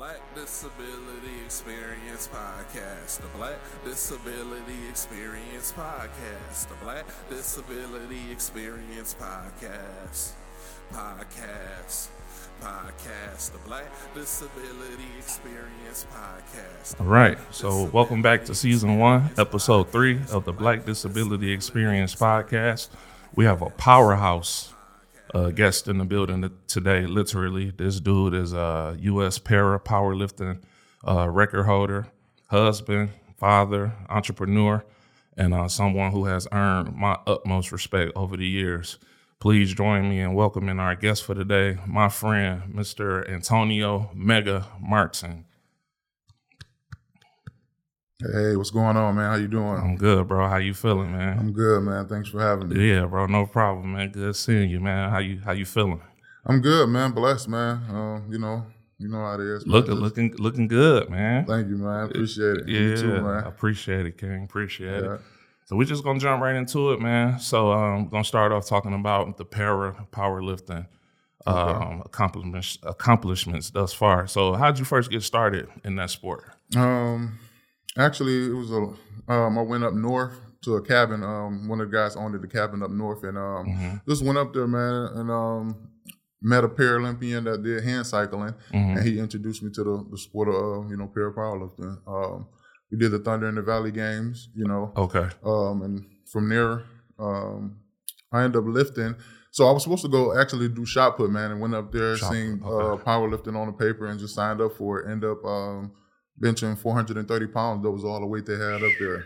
Black Disability Experience Podcast. The Black Disability Experience Podcast. The Black Disability Experience Podcast. Podcast. Podcast. The Black Disability Experience Podcast. All right. So, welcome back to season one, episode three of the Black Disability Experience podcast. We have a powerhouse uh, guest in the building today. Literally, this dude is a U.S. para powerlifting uh, record holder, husband, father, entrepreneur, and uh, someone who has earned my utmost respect over the years. Please join me in welcoming our guest for today, my friend, Mr. Antonio Mega Martin. Hey, what's going on, man? How you doing? I'm good, bro. How you feeling, man? I'm good, man. Thanks for having me. Yeah, bro. No problem, man. Good seeing you, man. How you How you feeling? I'm good, man. Blessed, man. Uh, you know, you know how it is. man. Looking looking looking good, man. Thank you, man. Appreciate it. Yeah, You too, man. appreciate it, King. Appreciate Yeah. it. So we're just gonna jump right into it, man. So um, gonna start off talking about the para powerlifting um, accomplishments accomplishments thus far. So how'd you first get started in that sport? Um, actually, it was a. Um, I went up north to a cabin. Um, one of the guys owned the cabin up north, and um, Mm-hmm. just went up there, man, and um, met a Paralympian that did hand cycling, Mm-hmm. and he introduced me to the, the sport of uh, you know para powerlifting. Um, we did the Thunder in the Valley games, you know. Okay. um, and from there, um, I ended up lifting. So I was supposed to go actually do shot put, man, and went up there, Shot seen put, okay. uh, powerlifting on the paper, and just signed up for it. End up um, benching 430 pounds. That was all the weight they had up there.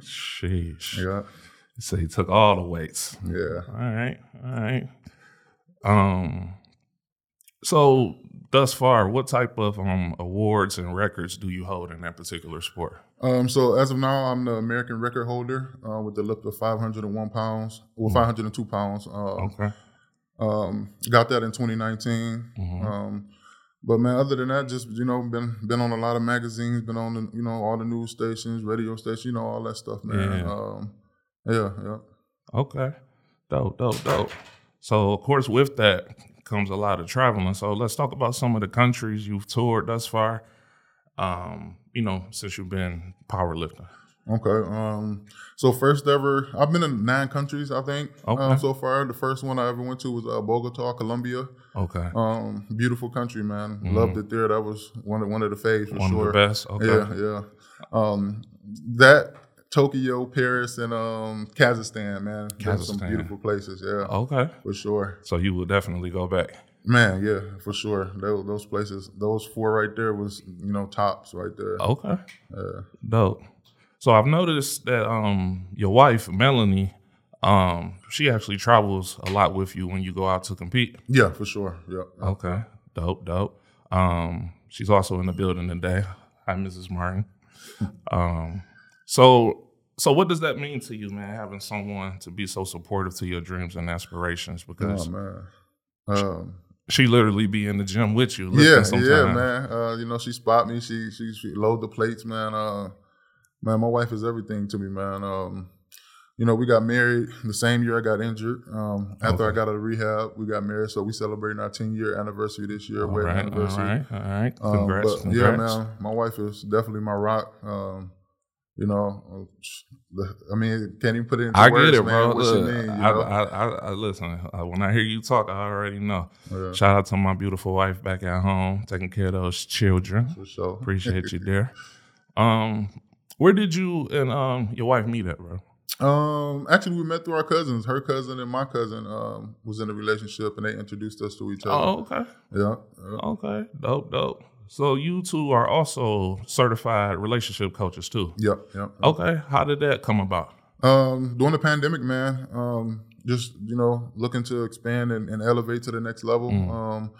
Sheesh. yeah, So he took all the weights. yeah. All right. All right. Um. So thus far, what type of um awards and records do you hold in that particular sport? Um, so as of now, I'm the American record holder uh, with the lift of 501 pounds, or 502 pounds. Uh, Okay. Um, got that in 2019. Mhm. Um, but man, other than that, just you know, been been on a lot of magazines, been on the, you know all the news stations, radio stations, you know all that stuff, man. Yeah. Um, yeah, yeah. Okay. Dope, dope, dope. So, of course, with that comes a lot of traveling. So, let's talk about some of the countries you've toured thus far. Um, you know, since you've been powerlifting. Okay. Um, so first ever, I've been in nine countries, I think, Okay. um, so far. The first one I ever went to was uh, Bogota, Colombia. Okay. Um, beautiful country, man. Loved it there. That was one of one of the faves for. One sure. of the best. Okay. Yeah, yeah. Um, that Tokyo, Paris, and um, Kazakhstan, man. Those some Kazakhstan. beautiful places. Yeah, Okay. for sure. So you will definitely go back. Man, yeah, for sure. Those, those places, those four right there was, you know, tops right there. Okay. Yeah. Dope. So I've noticed that um your wife, Melanie, um, she actually travels a lot with you when you go out to compete. Yeah, for sure. Yeah. Okay. Dope, dope. Um, she's also in the building today. Hi, Mrs. Martin. Um, so so what does that mean to you, man, having someone to be so supportive to your dreams and aspirations? Because Oh man. Um, she literally be in the gym with you. yeah, sometimes. yeah, man. Uh, you know, she spot me. She, she she load the plates, man. Uh, man, my wife is everything to me, man. Um, you know, we got married the same year I got injured. Um, after I got out of rehab, we got married. So we celebrating our 10 year anniversary this year, All wedding right, anniversary. right, all right. Um, Congrats, but congrats. yeah, man, my wife is definitely my rock. Um, you know, uh, I mean, can't even put it into I words, get it, man, bro. What Look, mean, you I? I, I, I listen. uh, When I hear you talk, I already know. Yeah. Shout out to my beautiful wife back at home, taking care of those children. for sure. Appreciate you there. Um, where did you and um your wife meet at, bro? Um, actually, we met through our cousins. Her cousin and my cousin um was in a relationship, and they introduced us to each other. Oh, okay, Yeah, yeah. okay, dope, dope. So you two are also certified relationship coaches too. Yep, yep. Okay, how did that come about? Um, during the pandemic, man, um, just you know, looking to expand and, and elevate to the next level. Mm. Um,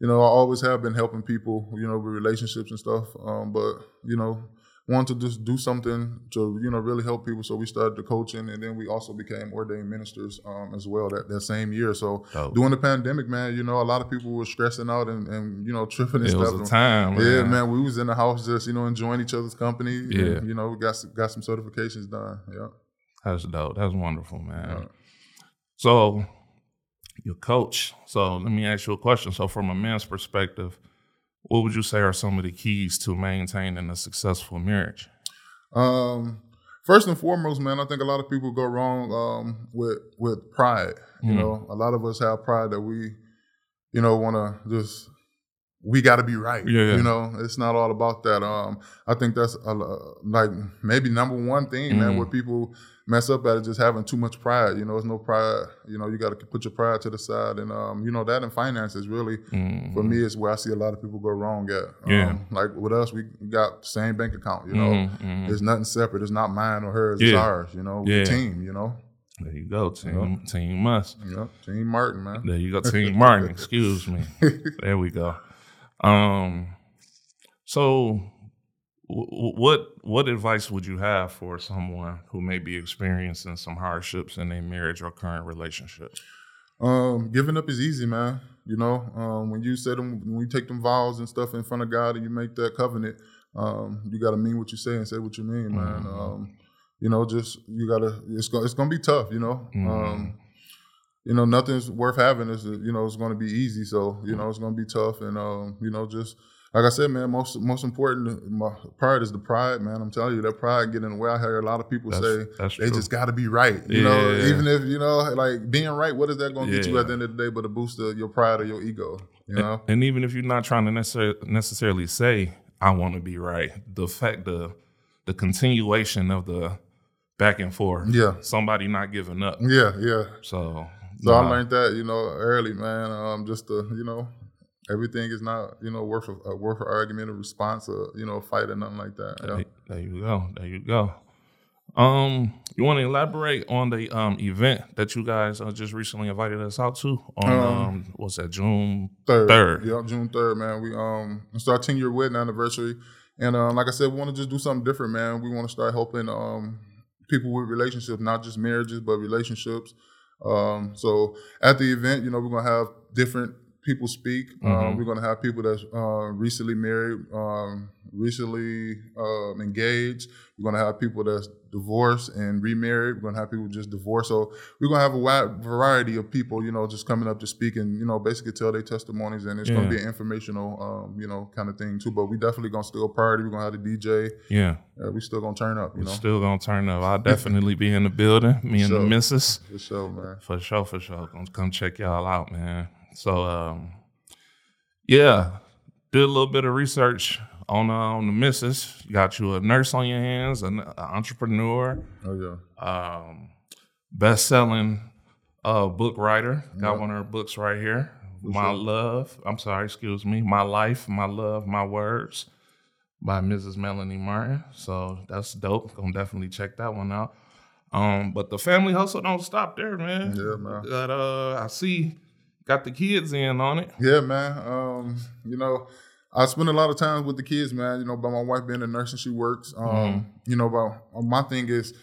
you know, I always have been helping people, you know, with relationships and stuff. Um, but you know, wanted to just do something to you know really help people. So we started the coaching, and then we also became ordained ministers um, as well that, that same year. So Dope. during the pandemic, man, you know, a lot of people were stressing out and, and you know tripping and It was stuff. a time, man. Yeah, man, we was in the house just you know enjoying each other's company. and, Yeah. you know, we got some- got some certifications done. Yeah. That's dope. That's wonderful, man. Yeah. So, your coach. So, let me ask you a question. So, from a man's perspective, what would you say are some of the keys to maintaining a successful marriage? Um, first and foremost, man, I think a lot of people go wrong um, with with pride. You Mm. know, a lot of us have pride that we, you know, want to just we got to be right. Yeah. You know, it's not all about that. Um, I think that's a, like maybe number one thing, man, Mm. where people mess up at is just having too much pride. You know, it's no pride. You know, you got to put your pride to the side, and um, you know that in finances really Mm. for me is where I see a lot of people go wrong at. Um, Yeah. Like with us, we got same bank account. You know, Mhm, mhm. there's nothing separate. It's not mine or hers. It's ours. You know, we Yeah. team. You know, There you go, team team must. yeah, Team Martin, man. There you go, Team Martin. Excuse me. There we go. Um, so what what advice would you have for someone who may be experiencing some hardships in their marriage or current relationship? Um, giving up is easy, man. You know, um, when you say them, when you take them vows and stuff in front of God and you make that covenant, um, you got to mean what you say and say what you mean, man. Mhm. Um, you know, just you gotta. It's gonna it's gonna be tough. You know. Mhm. Um, you know, nothing's worth having is you know it's going to be easy. So you know it's going to be tough, and um, you know just like I said, man, most most important, my pride is the pride, man. I'm telling you, that pride get in the way. I hear a lot of people That's, say that's they just got to be right. You know, Yeah. even if you know, like being right, what is that going to get you Yeah. at the end of the day? But a boost of your pride or your ego. You know, And even if you're not trying to necessar- necessarily say, I want to be right, the fact, the, the continuation of the back and forth, yeah, somebody not giving up. yeah, yeah. So, So I learned that, you know, early, man. Um, just to, you know, everything is not, you know, worth a, a worth an argument, a response, or you know, a fight or nothing like that. Yeah. there, there you go. There you go. Um, you want to elaborate on the um event that you guys uh, just recently invited us out to on Um, um, what's that June Third, Third. yeah, June third, man. We um, it's our ten year wedding anniversary, and um, like I said, we want to just do something different, man. We want to start helping um people with relationships, not just marriages, but relationships. Um, so at the event, you know, we're gonna have different people speak. Um, Mhm. we're gonna have people that's uh, recently married, um, recently um, engaged. We're gonna have people that's divorced and remarried. We're gonna have people just divorced. So we're gonna have a wide variety of people, you know, just coming up to speak and you know basically tell their testimonies, and it's Yeah. gonna be an informational, um, you know, kind of thing too. But we definitely gonna still party. We're gonna have the DJ. Yeah, Uh, we still gonna turn up, you we're know, still gonna turn up. I'll definitely be in the building. Me and the missus. for sure, man. For sure, for sure. Gonna come check y'all out, man. So um yeah, did a little bit of research on uh, on the missus. Got you a nurse on your hands, an, an entrepreneur, Oh yeah. um, best selling uh book writer. Got Yeah. one of her books right here. My love. I'm sorry, excuse me. My life, my love, my words by Mrs. Melanie Martin. So that's dope. Gonna definitely check that one out. Um, but the family hustle don't stop there, man. Yeah, man. Got uh, I see, got the kids in on it. Yeah, man. Um, you know, I spend a lot of time with the kids, man. You know, by my wife being a nurse and she works. Um, Mhm. you know, but my thing is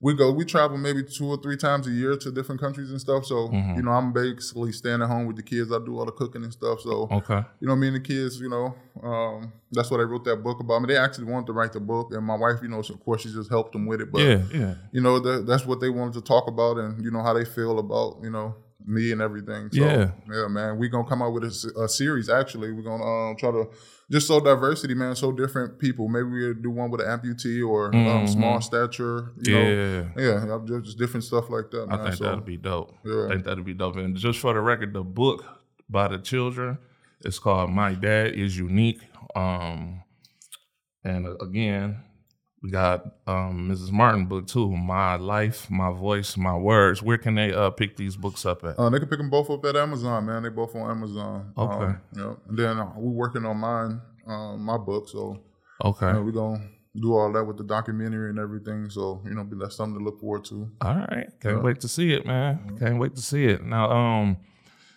we go, we travel maybe two or three times a year to different countries and stuff. So, Mhm. you know, I'm basically staying at home with the kids. I do all the cooking and stuff. So, Okay. you know, me and the kids, you know, um, that's what I wrote that book about. I mean, they actually wanted to write the book, and my wife, you know, so of course, she just helped them with it. But yeah, yeah, you know, that, that's what they wanted to talk about, and you know how they feel about you know me and everything. So, Yeah. yeah, man, we gonna come out with a series. Actually, we're gonna um, try to just show diversity, man, show different people. Maybe we'll do one with an amputee or um, Mhm. small stature. You Know, yeah. yeah, yeah, just, just different stuff like that, I think so, that'd be dope. Yeah. I think that'd be dope. And just for the record, the book by the children is called "My Dad Is Unique." Um, and uh, again, we got um, Mrs. Martin book too. My life, my voice, my words. Where can they uh, pick these books up at? Uh, they can pick them both up at Amazon, man. They both on Amazon. Okay. Um, yeah. And then uh, we're working on mine, um, my book. So Okay. uh, we're gonna do all that with the documentary and everything. So you know, that's something to look forward to. All right. Can't Yeah. wait to see it, man. Can't wait to see it. Now, um,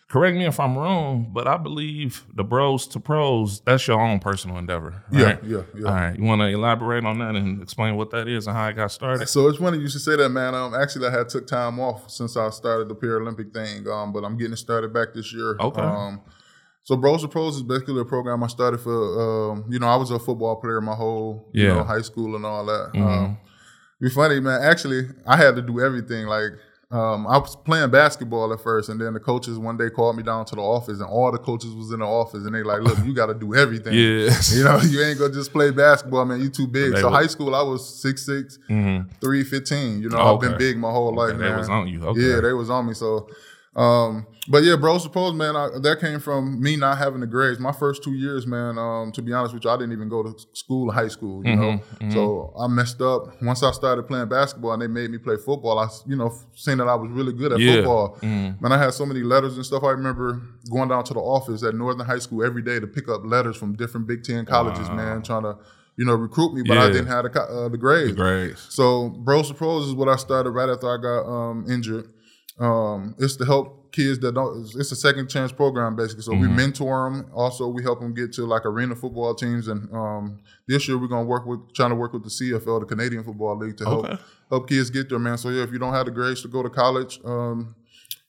correct me if I'm wrong, but I believe the bros to pros, that's your own personal endeavor. Yeah, right? yeah, yeah. All right. You want to elaborate on that and explain what that is and how it got started? So it's funny you should say that, man. Um, actually, I had took time off since I started the Paralympic thing, um, but I'm getting started back this year. Okay. Um, so Bros to Pros is basically a program I started for. Um, you know, I was a football player my whole, you know, high school and all that. Mhm. Um, be funny, man. Actually, I had to do everything. Like um, I was playing basketball at first, and then the coaches one day called me down to the office, and all the coaches was in the office, and they like, "Look, you got to do everything. Yeah. You know, you ain't gonna just play basketball, man. You too big." They so high school, I was six six, Mhm. three fifteen. You know, Oh, I've been big my whole life, Okay, man. they was on you. Okay. Yeah, they was on me. So, um, but yeah, bro, suppose, man, I, that came from me not having the grades. My first two years, man, um, to be honest with you, I didn't even go to school, high school, you know. Mhm, So I messed up. Once I started playing basketball and they made me play football, I, you know, seen that I was really good at Yeah. football. Mhm. Man, I had so many letters and stuff. I remember going down to the office at Northern High School every day to pick up letters from different Big Ten colleges, Wow. man, trying to, you know, recruit me, but I didn't have the, uh, the grades. Grades. So, Bros Pros is what I started right after I got um, injured. Um, it's to help kids that don't. It's, a second chance program basically. So we mentor them. Also, we help them get to like arena football teams. And um, this year we're gonna work with trying to work with the CFL, the Canadian Football League, to help Okay. help kids get there, man. So yeah, if you don't have the grades to go to college, um,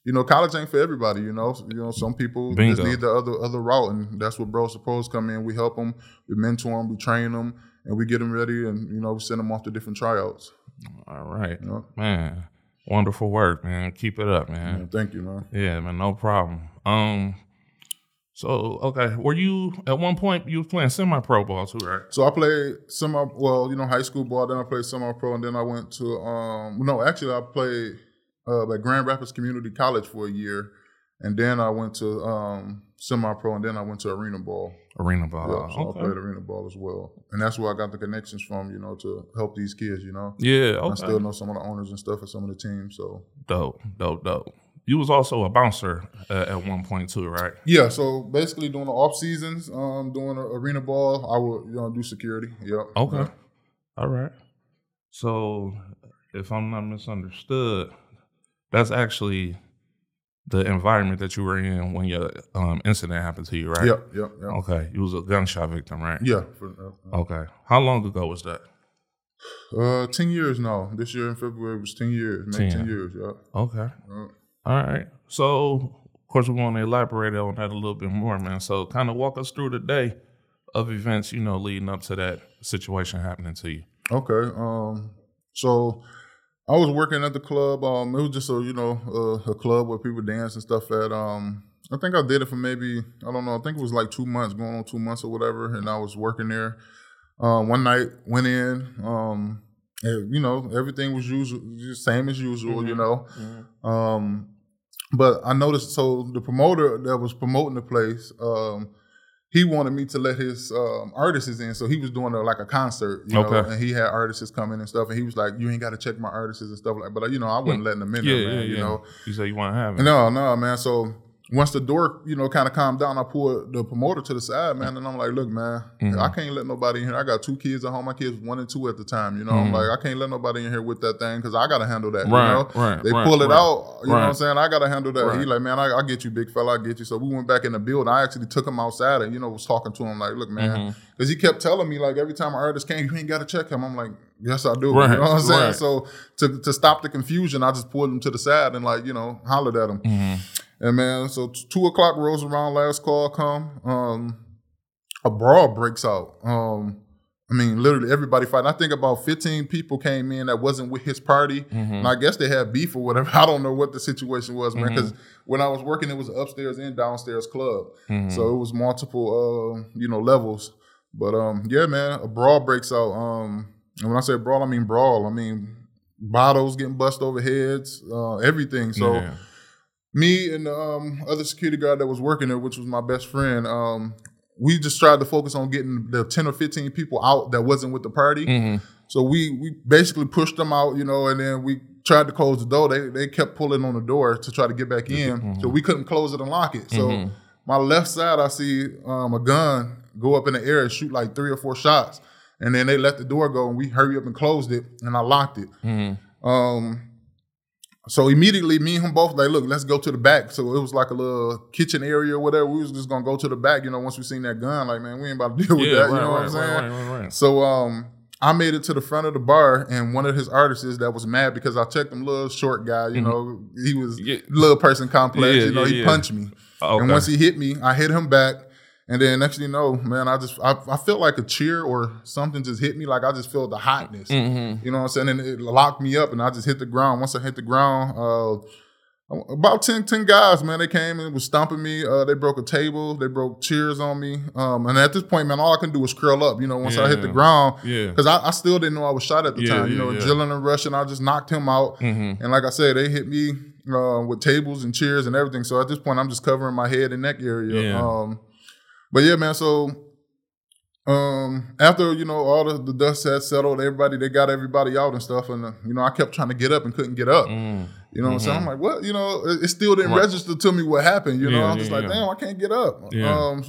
you know, college ain't for everybody. You know, you know, some people Bingo. just need the other other route, and that's what Bros Pros come in. We help them, we mentor them, we train them, and we get them ready, and you know, we send them off to different tryouts. All right. You know? Man, wonderful work, man. Keep it up, man. Yeah, thank you, man. Yeah, man, no problem. Um, so okay, were you at one point you was playing semi pro ball too, right? So I played semi, well, you know, high school ball. Then I played semi pro, and then I went to, um, no, actually, I played uh, at Grand Rapids Community College for a year, and then I went to um, semi pro, and then I went to arena ball. Arena ball. Yeah, so I played arena ball as well, and that's where I got the connections from. You know, to help these kids. You know, Yeah, I still know some of the owners and stuff at some of the teams. So dope, dope, dope. You was also a bouncer uh, at one point too, right? yeah, so basically doing the off seasons, um, doing arena ball, I would you know do security. Yep. Okay. Yeah. All right. So, if I'm not misunderstood, that's actually the environment that you were in when your um, incident happened to you, right? Yep. Yep. Yep. Okay. You was a gunshot victim, right? Yeah. For, uh, Okay. How long ago was that? Uh, ten years now. This year in February was ten years. 10. ten years. Yeah. Okay. Uh, All right. So, of course, we want to elaborate on that a little bit more, man. So, kind of walk us through the day of events, you know, leading up to that situation happening to you. okay. Um. So I was working at the club. Um. It was just a you know uh, a club where people dance and stuff at. Um. I think I did it for maybe I don't know. I think it was like two months, going on two months or whatever. And I was working there. Um. One night went in. Um. and, you know everything was usual, same as usual. You know. Um, but I noticed so the promoter that was promoting the place, um, he wanted me to let his um, artists in. So he was doing a, like a concert, you know, Okay. and he had artists coming and stuff. And he was like, "You ain't got to check my artists and stuff like." But you know, I wasn't letting them in Yeah, there, man. yeah. You know, You said you want to have it. no, no, man. So once the door, you know, kind of calmed down, I pulled the promoter to the side, man, and I'm like, look, man, Mm-hmm. I can't let nobody in here. I got two kids at home. My kids one and two at the time. You know, I'm like, I can't let nobody in here with that thing because I got to handle that. Mm-hmm. Right, you know, right, they right, pull it right, out. You know what. I'm saying? I got to handle that. He like, man, I, I get you, big fella. I get you. So we went back in the building. I actually took him outside and you know was talking to him like, look, man, Mm-hmm. because he kept telling me like every time an artist came, you ain't got to check him. I'm like, yes, I do. Right, You know what I'm saying? right. So to to stop the confusion, I just pulled him to the side and like you know hollered at him. Mm-hmm. And man, so two o'clock rolls around, last call come. Um, a brawl breaks out. Um, I mean, literally everybody fighting. I think about 15 people came in that wasn't with his party. Mm-hmm. And I guess they had beef or whatever. I don't know what the situation was, man. Because when I was working, it was upstairs and downstairs club. Mm-hmm. So it was multiple, uh, you know, levels. But um, yeah, man, a brawl breaks out. Um, and when I say brawl, I mean brawl. I mean bottles getting bust over heads, uh, everything. So Yeah. Me and the um, other security guard that was working there, which was my best friend, um, we just tried to focus on getting the 10 or 15 people out that wasn't with the party. Mm-hmm. So we we basically pushed them out, you know, and then we tried to close the door. They they kept pulling on the door to try to get back in. So we couldn't close it and lock it. So my left side, I see um, a gun go up in the air and shoot like three or four shots. And then they let the door go and we hurry up and closed it and I locked it. Um, so immediately, me and him both like, look, let's go to the back. So it was like a little kitchen area or whatever. We was just gonna go to the back. You know, once we seen that gun, like, man, we ain't about to deal with Yeah, that. right, you know what I'm saying? right, right, right, right. So um, I made it to the front of the bar, and one of his artists that was mad because I checked him, little short guy. You know, he was Mm-hmm. Yeah. little person complex. Yeah, you know, he punched me, Okay. and once he hit me, I hit him back. And then next thing you know, man, I just I, I felt like a cheer or something just hit me. Like I just felt the hotness. Mm-hmm. You know what I'm saying? And it locked me up and I just hit the ground. Once I hit the ground, uh about 10, 10 guys, man, they came and was stomping me. Uh, they broke a table. They broke chairs on me. Um, and at this point, man, all I can do was curl up, you know, once I hit the ground. Yeah. Because I, I still didn't know I was shot at the Yeah, time. You yeah, know, yeah. and rushing. I just knocked him out. Mm-hmm. And like I said, they hit me uh, with tables and chairs and everything. So at this point, I'm just covering my head and neck area. Yeah. Um, but yeah, man. So um, after you know all the, the dust had settled, everybody they got everybody out and stuff, and uh, you know I kept trying to get up and couldn't get up. Mm. You know what I'm saying? I'm like, what? You know, it, it still didn't Right. register to me what happened. You know, Yeah, I'm just like, yeah. damn, I can't get up. Yeah. Um,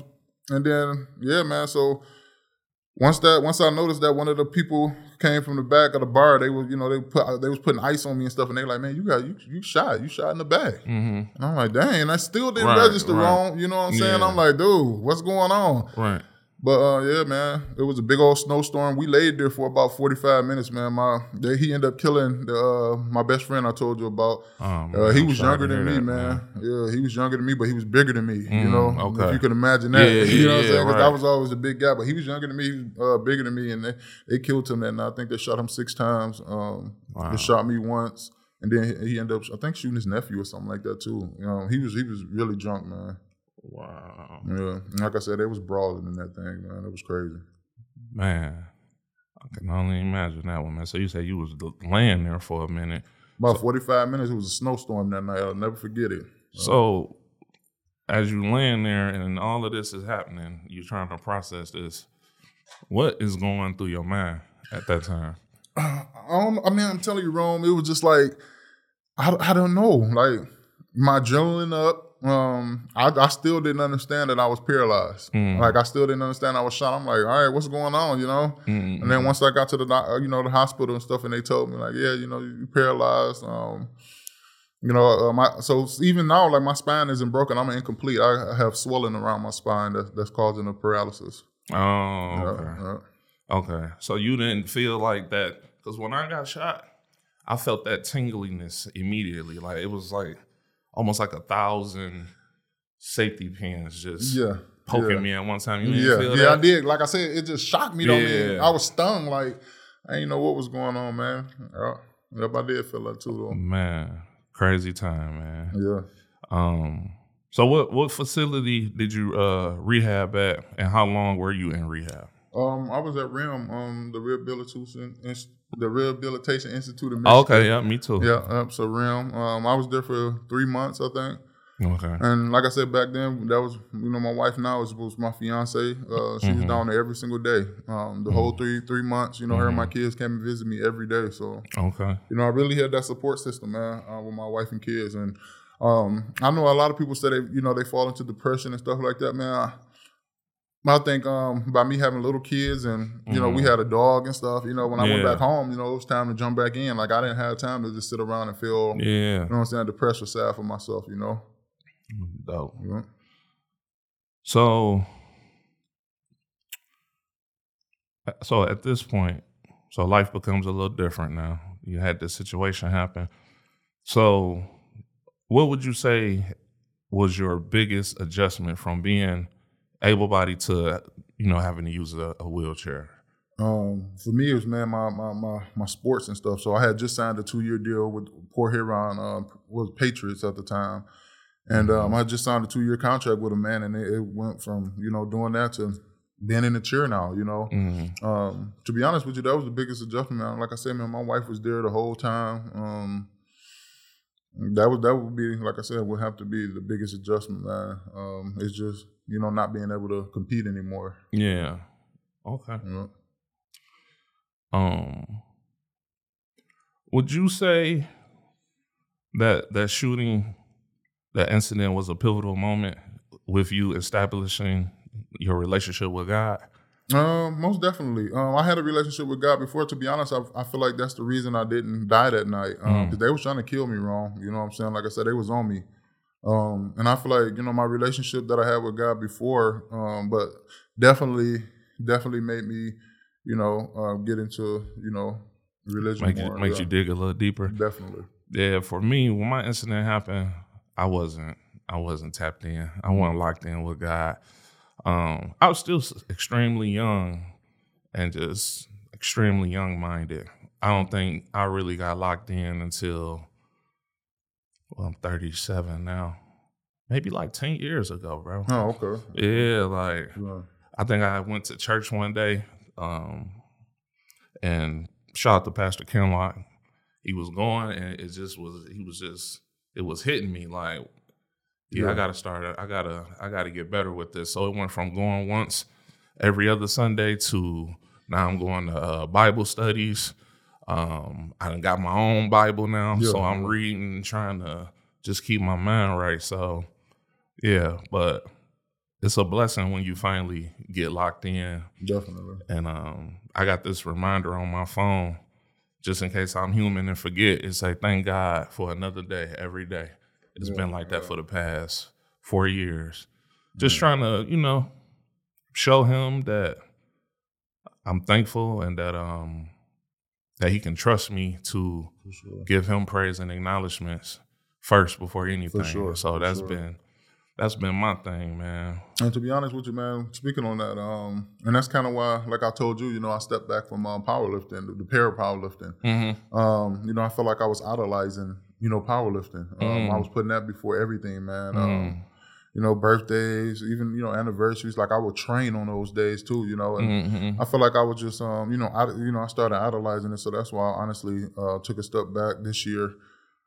and then yeah, man. So once that once I noticed that one of the people came from the back of the bar, they was you know they put they was putting ice on me and stuff, and they like, man, you got you you shot, you shot in the back. Mm-hmm. And I'm like, dang, I still didn't Right, register right. wrong. You know what I'm saying? Yeah. I'm like, dude, what's going on? Right. But uh, yeah, man, it was a big old snowstorm. We laid there for about 45 minutes, man. My they, he ended up killing the, uh, my best friend I told you about. Oh, man, Uh, he I'm was younger than me, that, man. Yeah, he was younger than me, but he was bigger than me. you Mm, know, okay. if you can imagine that. Yeah, you know yeah, what I'm saying? 'Cause right. I was always a big guy, but he was younger than me, he was uh, bigger than me, and they, they killed him And. I think they shot him six times. Um, Wow. They shot me once, and then he, he ended up, I think, shooting his nephew or something like that too. You know, he was he was really drunk, man. Wow. Yeah, and like I said, they was brawling in that thing, man. It was crazy. Man. I can only imagine that one, man. So you said you was laying there for a minute. About 45 minutes. It was a snowstorm that night. I'll never forget it. So as you laying there and all of this is happening, you're trying to process this. What is going through your mind at that time? I don't. I mean, I'm telling you, Rome. It was just like I, I don't know. Like my adrenaline up. Um, I, I still didn't understand that I was paralyzed. Mm. Like I still didn't understand I was shot. I'm like, all right, what's going on? You know. Mm-mm. And then once I got to the uh, you know the hospital and stuff, and they told me like, yeah, you know, you paralyzed. Um, you know, uh, my so even now, like my spine isn't broken. I'm incomplete. I, have swelling around my spine that's that's causing the paralysis. Oh, Yeah, okay. yeah. Okay. So you didn't feel like that because when I got shot, I felt that tingliness immediately. Like it was like almost like a thousand safety pins just Yeah. poking yeah. me at one time. You Yeah, yeah, that? I did. Like I said, it just shocked me. Though, man. Yeah. I was stung. Like I didn't know what was going on, man. Yeah, yep, I did feel that too, though. Man, crazy time, man. Yeah. Um, so what what facility did you uh rehab at, and how long were you in rehab? Um, I was at RIM, um, the rehabilitation, the Rehabilitation Institute of Michigan. Oh, okay, yeah, me too. Yeah, um, so RIM. Um, I was there for three months, I think. Okay. And like I said back then, that was you know my wife now was, was my fiance. Uh, she was Mhm. down there every single day. Um, the whole three three months, you know, her and my kids came and visit me every day. So Okay. you know, I really had that support system, man, uh, with my wife and kids. And um, I know a lot of people say they, you know, they fall into depression and stuff like that, man. I, I think um, by me having little kids and you know we Mhm. had a dog and stuff. You know, when I went back home, you know, it was time to jump back in. Like I didn't have time to just sit around and feel, yeah, you Yeah. know, what I'm saying, depressed or sad for myself. You know, Dope. know? So, so at this point, so life becomes a little different now. You had this situation happen. So, what would you say was your biggest adjustment from being able-bodied to, you know, having to use a, a wheelchair? Um, for me, it was man my, my my my sports and stuff. So I had just signed a two year deal with Port Huron, um, was Patriots at the time, and um, I just signed a two year contract with a man, and it, it went from you know doing that to being in the chair now. You know, Mm, um, to be honest with you, that was the biggest adjustment. Man. Like I said, man, my wife was there the whole time. That would that would be like I said would have to be the biggest adjustment, man. Um, it's just you know not being able to compete anymore. yeah. Okay. You know? Um, would you say that that shooting, that incident was a pivotal moment with you establishing your relationship with God? Um, most definitely. Um, I had a relationship with God before. To be honest, I, I feel like that's the reason I didn't die that night. Um, Mm. 'cause they was trying to kill me Rome. You know what I'm saying? Like I said, they was on me. Um, and I feel like you know my relationship that I had with God before, um, but definitely, definitely made me, you know, uh, get into you know religion Make more. you, makes yeah. you dig a little deeper. Definitely. Yeah, for me, when my incident happened, I wasn't I wasn't tapped in. I wasn't locked in with God. Um, I was still extremely young and just extremely young minded. I don't think I really got locked in until well, I'm 37 now. Maybe like 10 years ago, bro. Oh, okay. Yeah, like Yeah. I think I went to church one day, um, and shout out to Pastor Kenlock. He was going, and it just was. He was just. It was hitting me like, yeah, Yeah. I gotta start. I gotta. I gotta get better with this. So it went from going once every other Sunday to now I'm going to uh, Bible studies. Um, I done got my own Bible now, Yeah. so I'm reading, and trying to just keep my mind right. So, yeah, but it's a blessing when you finally get locked in. Definitely. And um, I got this reminder on my phone, just in case I'm human and forget. It say, "Thank God for another day every day." It's Yeah, been like that yeah. for the past four years. Just trying to, you know, show him that I'm thankful and that um that he can trust me to sure. give him praise and acknowledgments first before anything. sure, So that's sure. been that's been my thing, man. And to be honest with you, man, speaking on that, um, and that's kind of why, like I told you, you know, I stepped back from um, powerlifting, the, the para powerlifting. Mm-hmm. Um, you know, I felt like I was idolizing, you know, powerlifting. Um, Mm. I was putting that before everything, man. Um, Mm. you know, birthdays, even you know, anniversaries. Like I would train on those days too, you know. And Mm-hmm. I feel like I was just, um, you know, I, you know, I started idolizing it, so that's why I honestly uh, took a step back this year,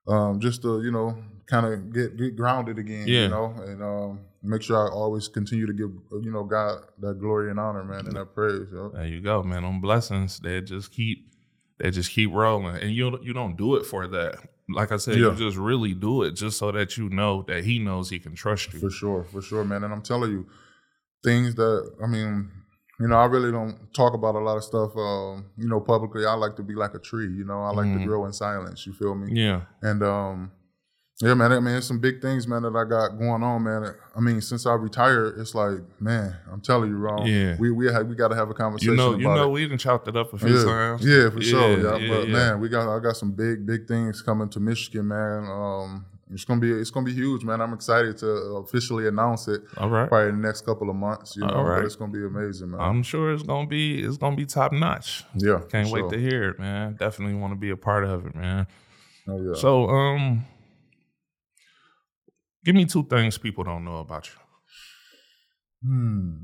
um, just to, you know, kind of get get grounded again, Yeah. you know, and um, make sure I always continue to give, you know, God that glory and honor, man, and that praise. There you go, man. On blessings, they just keep they just keep rolling, and you you don't do it for that. Like I said, Yeah. you just really do it just so that you know that he knows he can trust you. For sure, for sure, man. And I'm telling you, things that I mean, you know, I really don't talk about a lot of stuff, um, you know, publicly. I like to be like a tree, you know. I like Mhm. to grow in silence. You feel me? Yeah, And um, yeah, man. I mean, there's some big things, man, that I got going on, man. I mean, since I retired, it's like, man, I'm telling you, Rome. Yeah. we we have, we got to have a conversation. you know, you know, it. we even chopped it up a few yeah, times. yeah, for sure. Yeah, Yeah, yeah, but yeah. man, we got I got some big big things coming to Michigan, man. Um, it's gonna be it's gonna be huge, man. I'm excited to officially announce it All right, probably in the next couple of months. You know, All right. but it's gonna be amazing, man. I'm sure it's gonna be it's gonna be top notch. yeah, Can't wait sure. to hear it, man. Definitely want to be a part of it, man. Oh yeah. So, um, give me two things people don't know about you. Hmm.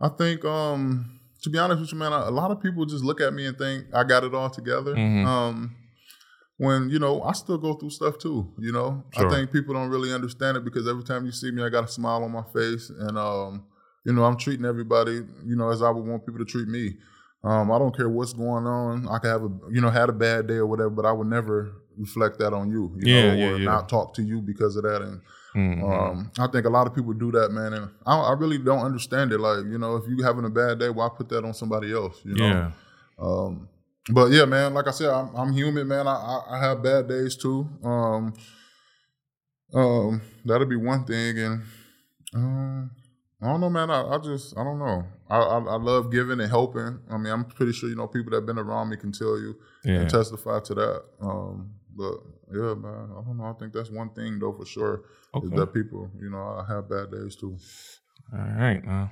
I think, um, to be honest with you, man, a lot of people just look at me and think I got it all together. Mhm. Um, when you know, I still go through stuff too. You know, Sure. I think people don't really understand it because every time you see me, I got a smile on my face, and um, you know, I'm treating everybody, you know, as I would want people to treat me. Um, I don't care what's going on. I could have a, you know, had a bad day or whatever, but I would never reflect that on you, you Yeah, know, yeah, or yeah. not talk to you because of that. And Mhm. um, I think a lot of people do that, man, and I, I really don't understand it. Like, you know, if you're having a bad day, why put that on somebody else? You know. yeah, Um, but yeah, man, like I said, I'm, I'm human, man. I, I, I have bad days too. Um, um, that'll be one thing, and um, I don't know, man. I, I just, I don't know. I, I, I love giving and helping. I mean, I'm pretty sure you know people that have been around me can tell you yeah. and testify to that. Um, but yeah, man, I don't know. I think that's one thing though for sure is that people, you know, I have bad days too. All right, now.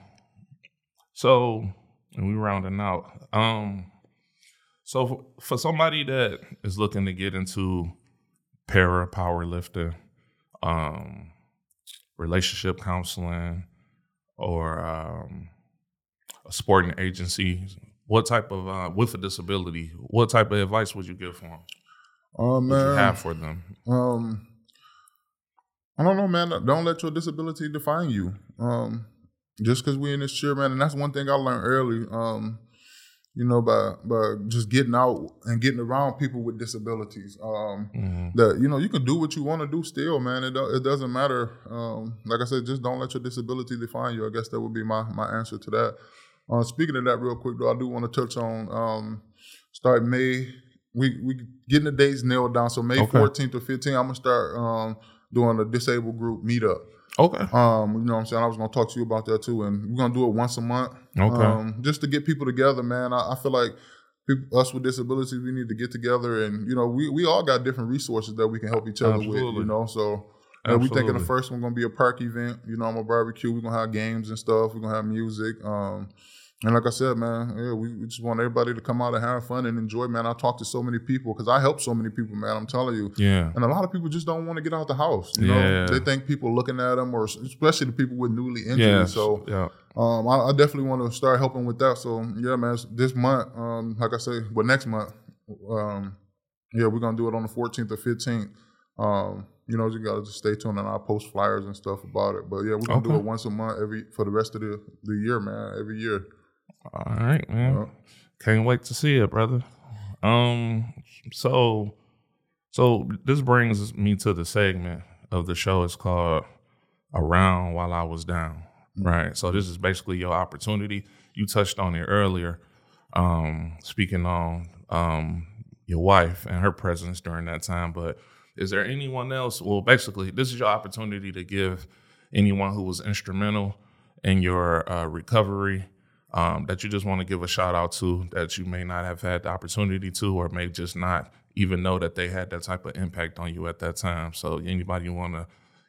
So, and we rounding out. Um, so for, for somebody that is looking to get into para powerlifting, um, relationship counseling, or um, a sporting agency, what type of uh, with a disability, what type of advice would you give for them? Um, Would you have for them? Um, I don't know, man. Don't let your disability define you. Um, just because we're in this chair, man, and that's one thing I learned early. Um, you know, by by just getting out and getting around people with disabilities. Um, Mhm. that you know you can do what you want to do still, man. It do, it doesn't matter. Um, like I said, just don't let your disability define you. I guess that would be my my answer to that. Uh, speaking of that, real quick though, I do want to touch on um, start May. We we getting the dates nailed down. So May Okay. fourteenth or fifteenth, I'm gonna start um, doing a disabled group meetup. Okay. Um, you know what I'm saying? I was gonna talk to you about that too, and we're gonna do it once a month. Okay. Um, just to get people together, man. I, I feel like people, us with disabilities, we need to get together, and you know, we we all got different resources that we can help each other with. You know, so Uh, we thinking the first one gonna be a park event. You know, I'm a barbecue. We're gonna have games and stuff. We're gonna have music. Um, and like I said, man, yeah, we, we just want everybody to come out and have fun and enjoy. Man, I talk to so many people because I help so many people, man. I'm telling you. Yeah. And a lot of people just don't want to get out the house. You Yeah. know, they think people looking at them, or especially the people with newly injured. Yeah. So yeah. um, I, I definitely want to start helping with that. So yeah, man, this month, um, like I say, but next month, um, yeah, we're gonna do it on the 14th or 15th. Um, you know, you gotta just stay tuned, and I'll post flyers and stuff about it. But yeah, we're gonna do it once a month every for the rest of the the year, man. Every year. All right, man. Yeah. Can't wait to see it, brother. Um, so, so this brings me to the segment of the show. It's called "Around While I Was Down." Right. So this is basically your opportunity. You touched on it earlier, um, speaking on um, your wife and her presence during that time. But is there anyone else? Well, basically, this is your opportunity to give anyone who was instrumental in your uh, recovery um, that you just want to give a shout out to that you may not have had the opportunity to, or may just not even know that they had that type of impact on you at that time. So, anybody want to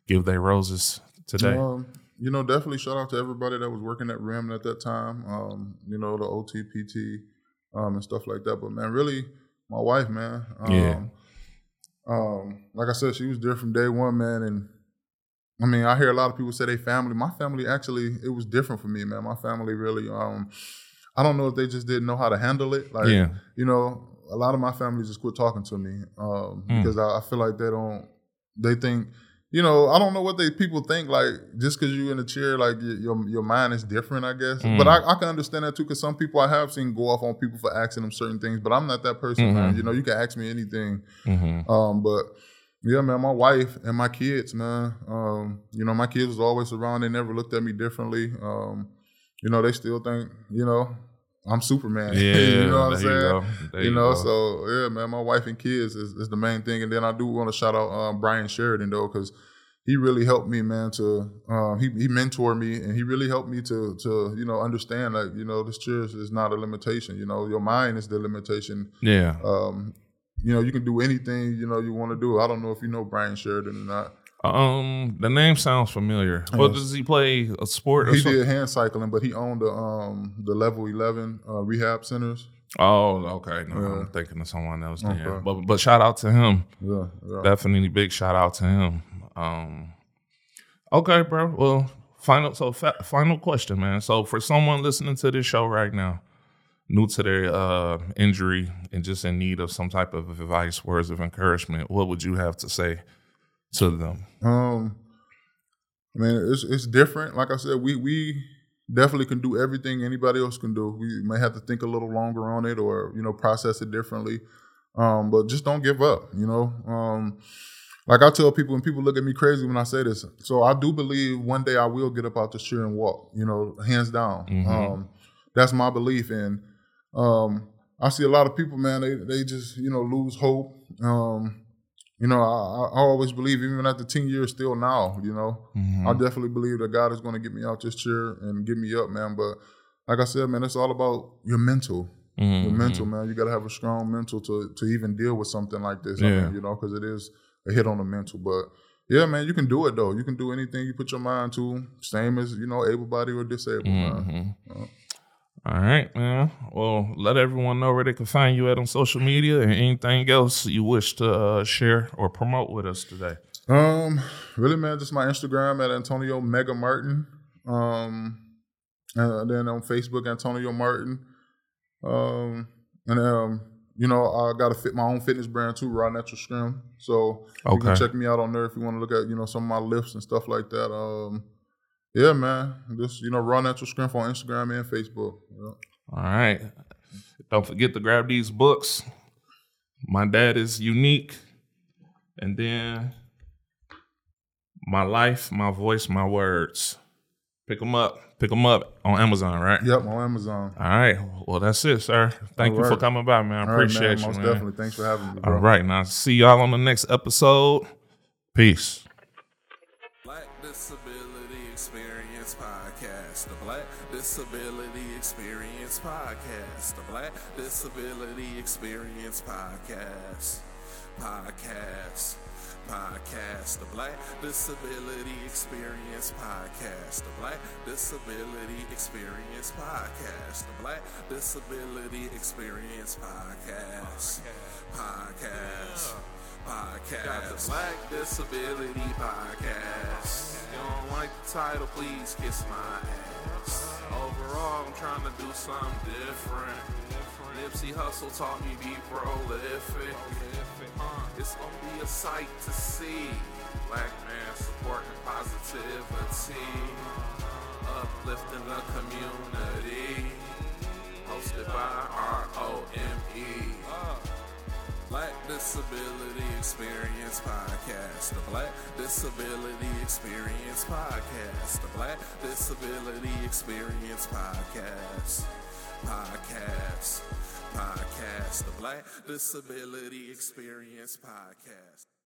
give their roses today? Um, you know, definitely shout out to everybody that was working at RIM at that time. Um, you know, the OTPT um, and stuff like that. But man, really, my wife, man. Um, Yeah. Um, like I said, she was there from day one, man. And I mean, I hear a lot of people say they family. My family actually, it was different for me, man. My family really, um, I don't know if they just didn't know how to handle it. Like, yeah. you know, a lot of my family just quit talking to me um, Mm. because I, I feel like they don't. They think, you know, I don't know what they people think. Like just because you're in a chair, like your your, your mind is different, I guess. Mm. But I, I can understand that too because some people I have seen go off on people for asking them certain things. But I'm not that person, man. Mhm. You know, you can ask me anything. hmm Um, but yeah, man, my wife and my kids, man. Um, you know, my kids was always around. They never looked at me differently. Um, you know, they still think, you know, I'm Superman. Yeah. you know what I'm you saying? go. You know, so yeah, man, my wife and kids is, is the main thing. And then I do want to shout out um, Brian Sheridan though, because he really helped me, man. To um, he he mentored me, and he really helped me to to you know understand that you know this chair is, is not a limitation. You know, your mind is the limitation. yeah. Um, you know, you can do anything you know you want to do. I don't know if you know Brian Sheridan or not. Um, the name sounds familiar. Yes. does he play? A sport? Or He something? did hand cycling, but he owned the um the level eleven uh, rehab centers. Oh, okay. No, Yeah. I'm thinking of someone else. Okay. But but shout out to him. Yeah, yeah. Definitely big shout out to him. Um, okay, bro. Well, final so fa- final question, man. So for someone listening to this show right now, new to their uh, injury and just in need of some type of advice, words of encouragement, what would you have to say to them? Um, I mean, it's it's different. Like I said, we we definitely can do everything anybody else can do. We may have to think a little longer on it, or you know, process it differently. Um, but just don't give up. You know, um, like I tell people, and people look at me crazy when I say this. So I do believe one day I will get up out the chair and walk. You know, hands down. Mhm. Um, that's my belief, and um, I see a lot of people, man. They they just you know lose hope. Um, you know, I, I I always believe, even after ten years, still now, you know, Mhm. I definitely believe that God is going to get me out this chair and get me up, man. But like I said, man, it's all about your mental, Mhm. your mental, man. You got to have a strong mental to to even deal with something like this. I Yeah. mean, you know, because it is a hit on the mental. But yeah, man, you can do it though. You can do anything you put your mind to. Same as you know, able body or disabled, man. Uh. All right, man. Well, let everyone know where they can find you at on social media and anything else you wish to uh, share or promote with us today. Um, really, man, just my Instagram at Antonio Mega Martin. Um, and then on Facebook, Antonio Martin. Um, and um, you know, I got to fit my own fitness brand too, Raw Natural Strength. So you Okay. can check me out on there if you want to look at you know some of my lifts and stuff like that. Um, yeah, man, just you know, Raw Natural Strength on Instagram and Facebook. Yeah. All right. Don't forget to grab these books. My dad is unique. And then My Life, My Voice, My Words. Pick them up. Pick them up on Amazon, right? Yep, on Amazon. All right. Well, that's it, sir. Thank All you for coming by, man. I All right, appreciate man, you, most definitely. Thanks for having me, bro. All right. Now, see y'all on the next episode. Peace. Disability Experience Podcast. The Black Disability Experience Podcast. Podcast. Podcast. The Black Disability Experience Podcast. The Black Disability Experience Podcast. The Black Disability Experience Podcast. Podcast. Podcast. Got the Black Disability Podcast. You don't like the title, please kiss my ass. Overall, I'm trying to do something different. Nipsey Hussle taught me be prolific. It's gonna be a sight to see. Black man supporting positivity, uplifting the community. Hosted by R-O-M-E. Black Disability Experience Podcast. The Black Disability Experience Podcast. The Black Disability Experience Podcast. Podcast. Podcast. The Black Disability Experience Podcast.